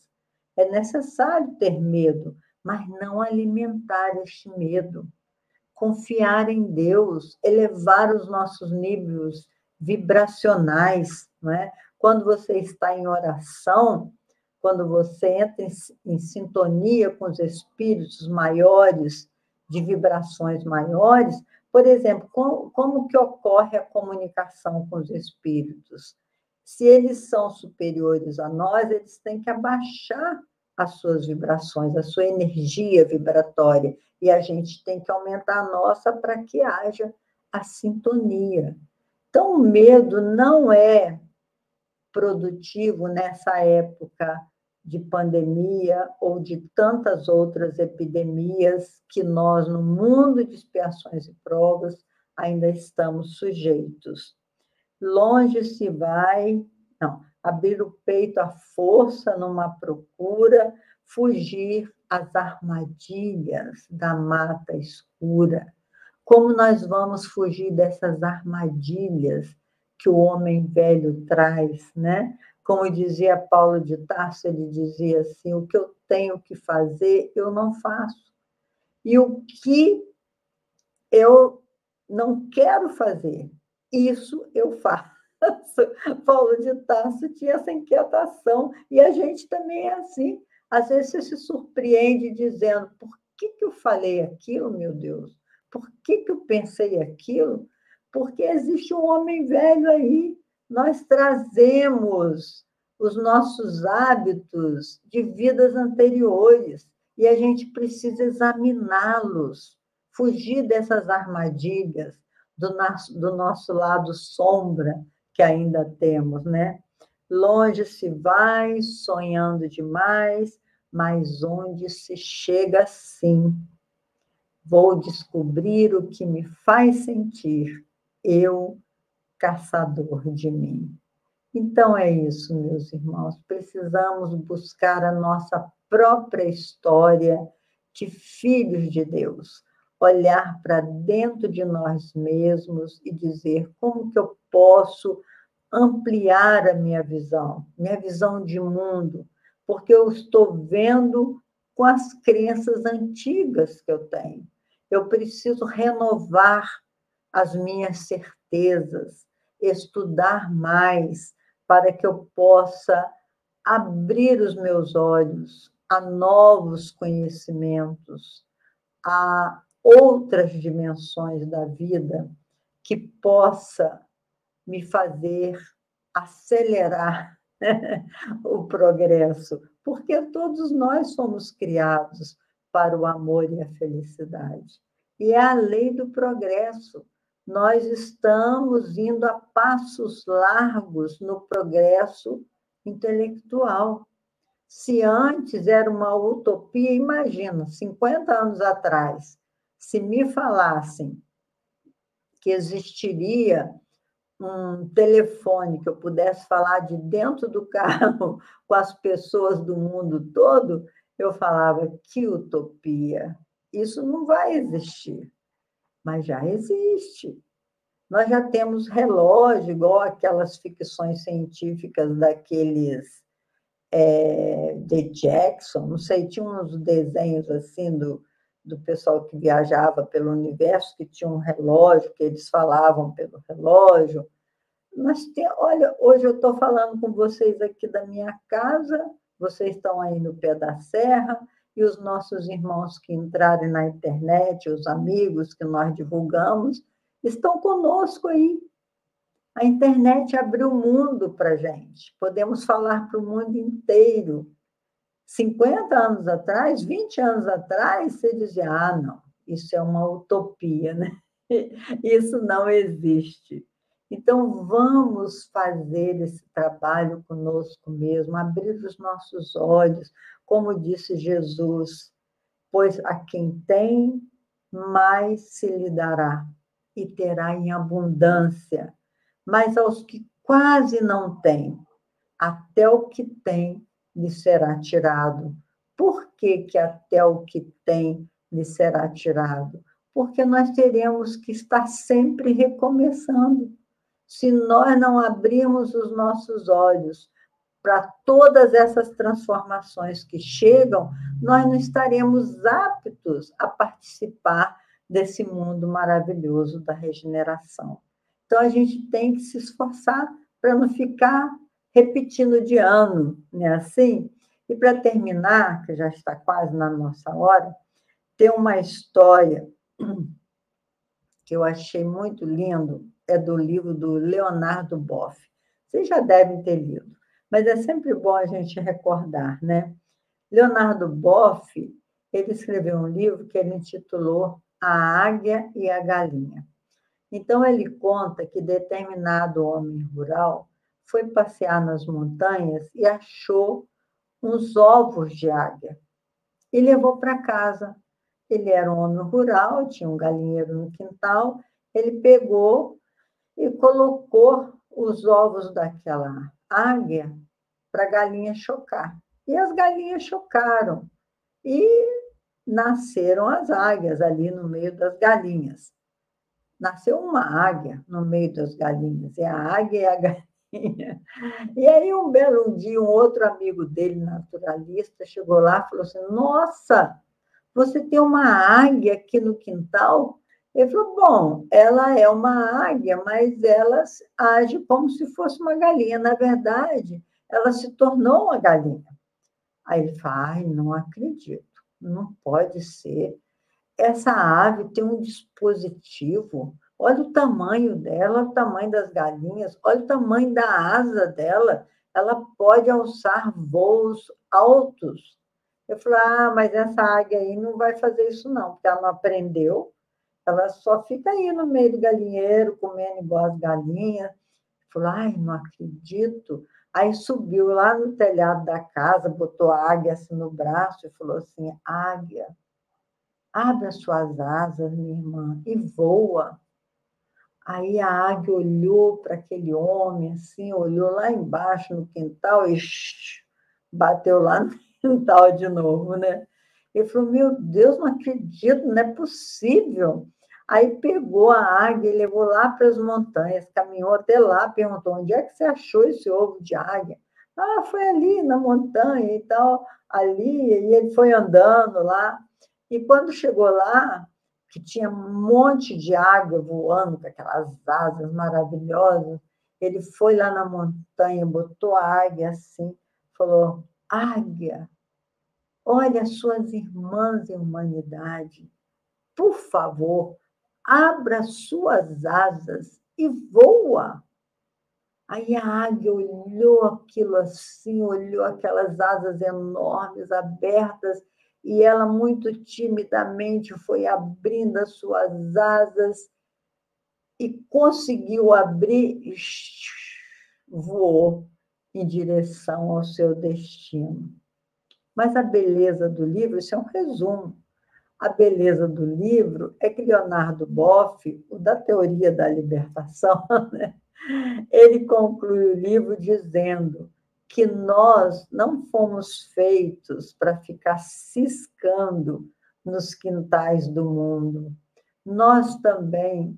É necessário ter medo, mas não alimentar este medo. Confiar em Deus, elevar os nossos níveis vibracionais, não é? Quando você está em oração, quando você entra em, em sintonia com os espíritos maiores, de vibrações maiores, por exemplo, como, que ocorre a comunicação com os espíritos? Se eles são superiores a nós, eles têm que abaixar as suas vibrações, a sua energia vibratória, e a gente tem que aumentar a nossa para que haja a sintonia. Então, o medo não é produtivo nessa época de pandemia ou de tantas outras epidemias que nós, no mundo de expiações e provas, ainda estamos sujeitos. Longe se vai, não, abrir o peito à força numa procura, fugir às armadilhas da mata escura. Como nós vamos fugir dessas armadilhas que o homem velho traz, né? Como dizia Paulo de Tarso, ele dizia assim: o que eu tenho que fazer, eu não faço. E o que eu não quero fazer, isso eu faço. Paulo de Tarso tinha essa inquietação, e a gente também é assim. Às vezes você se surpreende dizendo: por que, que eu falei aquilo, meu Deus? Por que, que eu pensei aquilo? Porque existe um homem velho aí. Nós trazemos os nossos hábitos de vidas anteriores e a gente precisa examiná-los, fugir dessas armadilhas do nosso, do nosso lado sombra que ainda temos, né? Longe se vai, sonhando demais, mas onde se chega sim. Vou descobrir o que me faz sentir, eu, caçador de mim. Então é isso, meus irmãos, precisamos buscar a nossa própria história de filhos de Deus, olhar para dentro de nós mesmos e dizer como que eu posso ampliar a minha visão, minha visão de mundo, porque eu estou vendo com as crenças antigas que eu tenho. Eu preciso renovar as minhas certezas, estudar mais para que eu possa abrir os meus olhos a novos conhecimentos, a outras dimensões da vida que possa me fazer acelerar o progresso, porque todos nós somos criados para o amor e a felicidade. E é a lei do progresso. Nós estamos indo a passos largos no progresso intelectual. Se antes era uma utopia, imagina, 50 anos atrás, se me falassem que existiria um telefone que eu pudesse falar de dentro do carro com as pessoas do mundo todo, eu falava que utopia. Isso não vai existir, mas já existe. Nós já temos relógio, igual aquelas ficções científicas daqueles é, de Jackson, não sei, tinha uns desenhos assim do, do pessoal que viajava pelo universo, que tinha um relógio, que eles falavam pelo relógio. Mas tem, olha, hoje eu estou falando com vocês aqui da minha casa, vocês estão aí no pé da serra, e os nossos irmãos que entrarem na internet, os amigos que nós divulgamos, estão conosco aí. A internet abriu o mundo para a gente, podemos falar para o mundo inteiro 50 anos atrás, 20 anos atrás, você dizia: ah, não, isso é uma utopia, né? Isso não existe. Então, vamos fazer esse trabalho conosco mesmo, abrir os nossos olhos, como disse Jesus, pois a quem tem, mais se lhe dará e terá em abundância. Mas aos que quase não têm, até o que tem lhe será tirado. Por que, que até o que tem lhe será tirado? Porque nós teremos que estar sempre recomeçando. Se nós não abrirmos os nossos olhos para todas essas transformações que chegam, nós não estaremos aptos a participar desse mundo maravilhoso da regeneração. Então, a gente tem que se esforçar para não ficar repetindo de ano, né? Assim. E para terminar, que já está quase na nossa hora, tem uma história que eu achei muito lindo, é do livro do Leonardo Boff. Vocês já devem ter lido, mas é sempre bom a gente recordar, né? Leonardo Boff, ele escreveu um livro que ele intitulou A Águia e a Galinha. Então, ele conta que determinado homem rural foi passear nas montanhas e achou uns ovos de águia e levou para casa. Ele era um homem rural, tinha um galinheiro no quintal, ele pegou e colocou os ovos daquela águia para a galinha chocar. E as galinhas chocaram e nasceram as águias ali no meio das galinhas. Nasceu uma águia no meio das galinhas, e a águia e a galinha. E aí, um belo dia, um outro amigo dele, naturalista, chegou lá e falou assim: Nossa, você tem uma águia aqui no quintal? Ele falou: Bom, ela é uma águia, mas ela age como se fosse uma galinha. Na verdade, ela se tornou uma galinha. Aí ele fala: Ai, não acredito, não pode ser. Essa ave tem um dispositivo. Olha o tamanho dela, o tamanho das galinhas, olha o tamanho da asa dela. Ela pode alçar voos altos. Eu falei: Ah, mas essa águia aí não vai fazer isso, não, porque ela não aprendeu ela só fica aí no meio do galinheiro, comendo igual as galinhas. Falou, ai, não acredito. Aí subiu lá no telhado da casa, botou a águia assim no braço e falou assim: Águia, abre as suas asas, minha irmã, e voa. Aí a águia olhou para aquele homem, assim, olhou lá embaixo no quintal e bateu lá no quintal de novo, né? Ele falou: Meu Deus, não acredito, não é possível. Aí pegou a águia e levou lá para as montanhas, caminhou até lá, perguntou: Onde é que você achou esse ovo de águia? Ah, foi ali na montanha e tal, ali. E ele foi andando lá. E quando chegou lá, que tinha um monte de águia voando com aquelas asas maravilhosas, ele foi lá na montanha, botou a águia assim, falou: Águia, Olha as suas irmãs em humanidade. Por favor, abra suas asas e voa. Aí a águia olhou aquilo assim, olhou aquelas asas enormes, abertas, e ela, muito timidamente, foi abrindo as suas asas e conseguiu abrir e voou em direção ao seu destino. Mas a beleza do livro, isso é um resumo. A beleza do livro é que Leonardo Boff, o da teoria da libertação, né? ele conclui o livro dizendo que nós não fomos feitos para ficar ciscando nos quintais do mundo. Nós também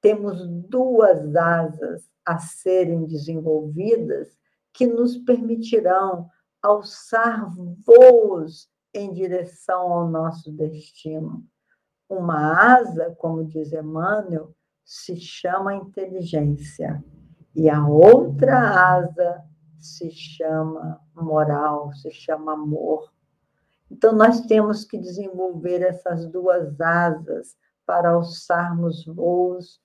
temos duas asas a serem desenvolvidas que nos permitirão alçar voos em direção ao nosso destino. Uma asa, como diz Emmanuel, se chama inteligência, e a outra asa se chama moral, se chama amor. Então, nós temos que desenvolver essas duas asas para alçarmos voos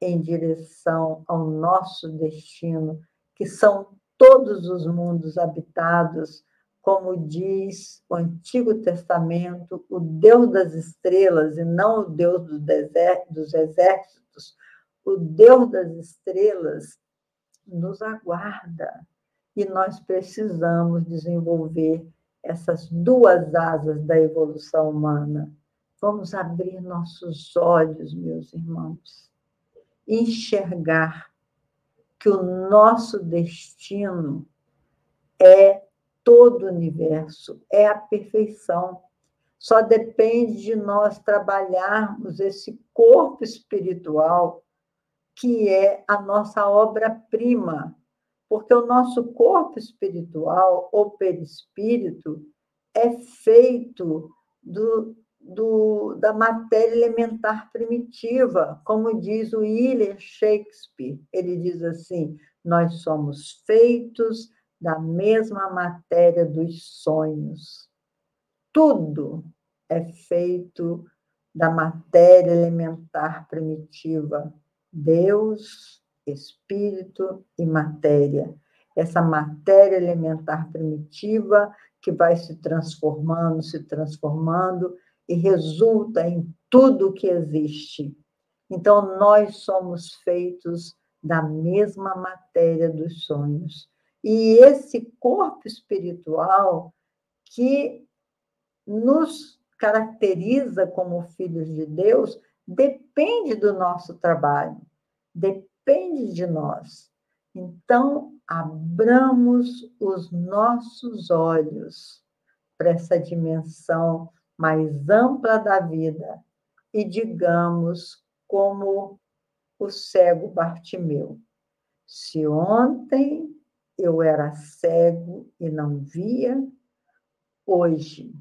em direção ao nosso destino, que são todos os mundos habitados, como diz o Antigo Testamento, o Deus das estrelas, e não o Deus dos exércitos, o Deus das estrelas nos aguarda. E nós precisamos desenvolver essas duas asas da evolução humana. Vamos abrir nossos olhos, meus irmãos, enxergar que o nosso destino é todo o universo, é a perfeição. Só depende de nós trabalharmos esse corpo espiritual, que é a nossa obra-prima, porque o nosso corpo espiritual, ou perispírito, é feito do, do, da matéria elementar primitiva, como diz o William Shakespeare. Ele diz assim: nós somos feitos da mesma matéria dos sonhos. Tudo é feito da matéria elementar primitiva. Deus, espírito e matéria. Essa matéria elementar primitiva que vai se transformando, se transformando e resulta em tudo que existe. Então, nós somos feitos da mesma matéria dos sonhos. E esse corpo espiritual que nos caracteriza como filhos de Deus depende do nosso trabalho, depende de nós. Então, abramos os nossos olhos para essa dimensão mais ampla da vida e digamos como o cego Bartimeu. Se ontem eu era cego e não via, hoje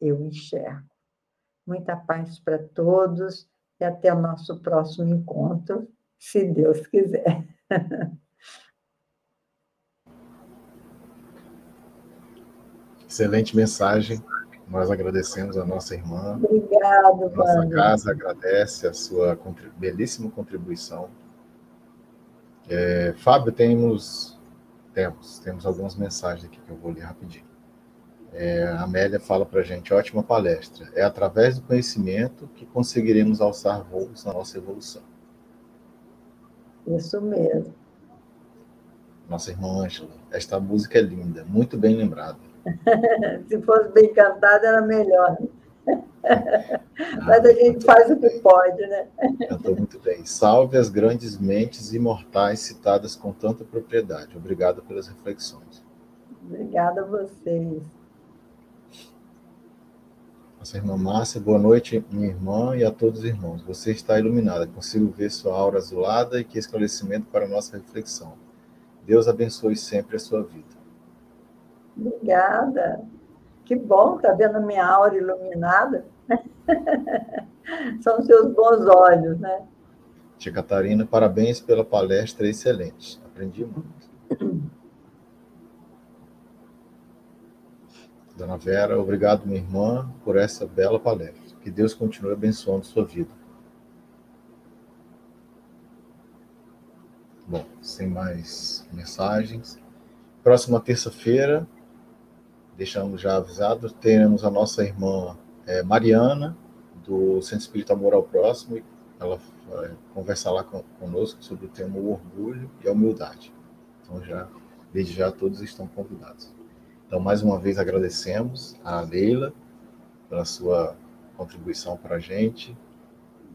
eu enxergo. Muita paz para todos e até o nosso próximo encontro, se Deus quiser. Excelente mensagem. Nós agradecemos a nossa irmã. Obrigado, Nossa Vânia. casa agradece a sua belíssima contribuição. É, Fábio, temos, temos, temos algumas mensagens aqui que eu vou ler rapidinho. É, a Amélia fala para a gente, ótima palestra. É através do conhecimento que conseguiremos alçar voos na nossa evolução. Isso mesmo. Nossa irmã Ângela, esta música é linda, muito bem lembrada. Se fosse bem cantada, era melhor. Mas a gente faz o que pode, né? Cantou muito bem. Salve as grandes mentes imortais citadas com tanta propriedade. Obrigado pelas reflexões. Obrigada a vocês. Nossa irmã Márcia, boa noite, minha irmã e a todos os irmãos. Você está iluminada, consigo ver sua aura azulada e que esclarecimento para a nossa reflexão. Deus abençoe sempre a sua vida. Obrigada. Que bom, tá vendo a minha aura iluminada? São seus bons olhos, né? Tia Catarina, parabéns pela palestra excelente. Aprendi muito. Dona Vera, obrigado, minha irmã, por essa bela palestra. Que Deus continue abençoando sua vida. Bom, sem mais mensagens. Próxima terça-feira, deixamos já avisado, teremos a nossa irmã é, Mariana, do Centro Espírita Amor ao Próximo, e ela vai conversar lá conosco sobre o tema orgulho e a humildade. Então, já, desde já, todos estão convidados. Então, mais uma vez, agradecemos a Leila pela sua contribuição para a gente.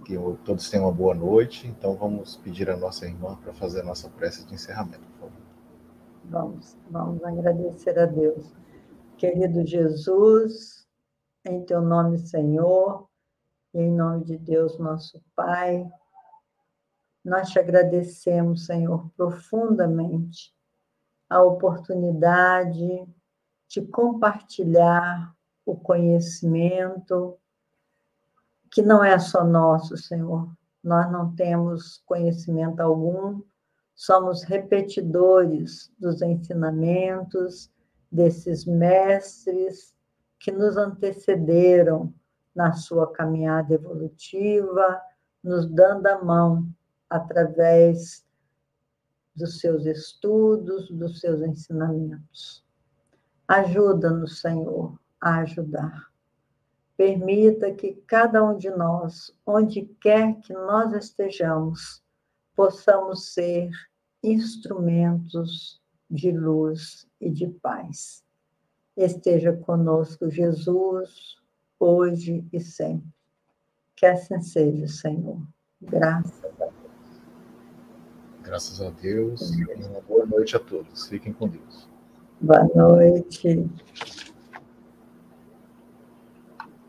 Que todos tenham uma boa noite. Então, vamos pedir a nossa irmã para fazer a nossa prece de encerramento, por favor. Vamos, vamos agradecer a Deus. Querido Jesus, em teu nome, Senhor, e em nome de Deus, nosso Pai, nós te agradecemos, Senhor, profundamente a oportunidade de compartilhar o conhecimento, que não é só nosso, Senhor. Nós não temos conhecimento algum, somos repetidores dos ensinamentos desses mestres que nos antecederam na sua caminhada evolutiva, nos dando a mão através dos seus estudos, dos seus ensinamentos. Ajuda-nos, Senhor, a ajudar. Permita que cada um de nós, onde quer que nós estejamos, possamos ser instrumentos de luz e de paz. Esteja conosco, Jesus, hoje e sempre. Que assim seja, Senhor. Graças a Deus. Graças a Deus. E uma boa noite a todos. Fiquem com Deus. Boa noite.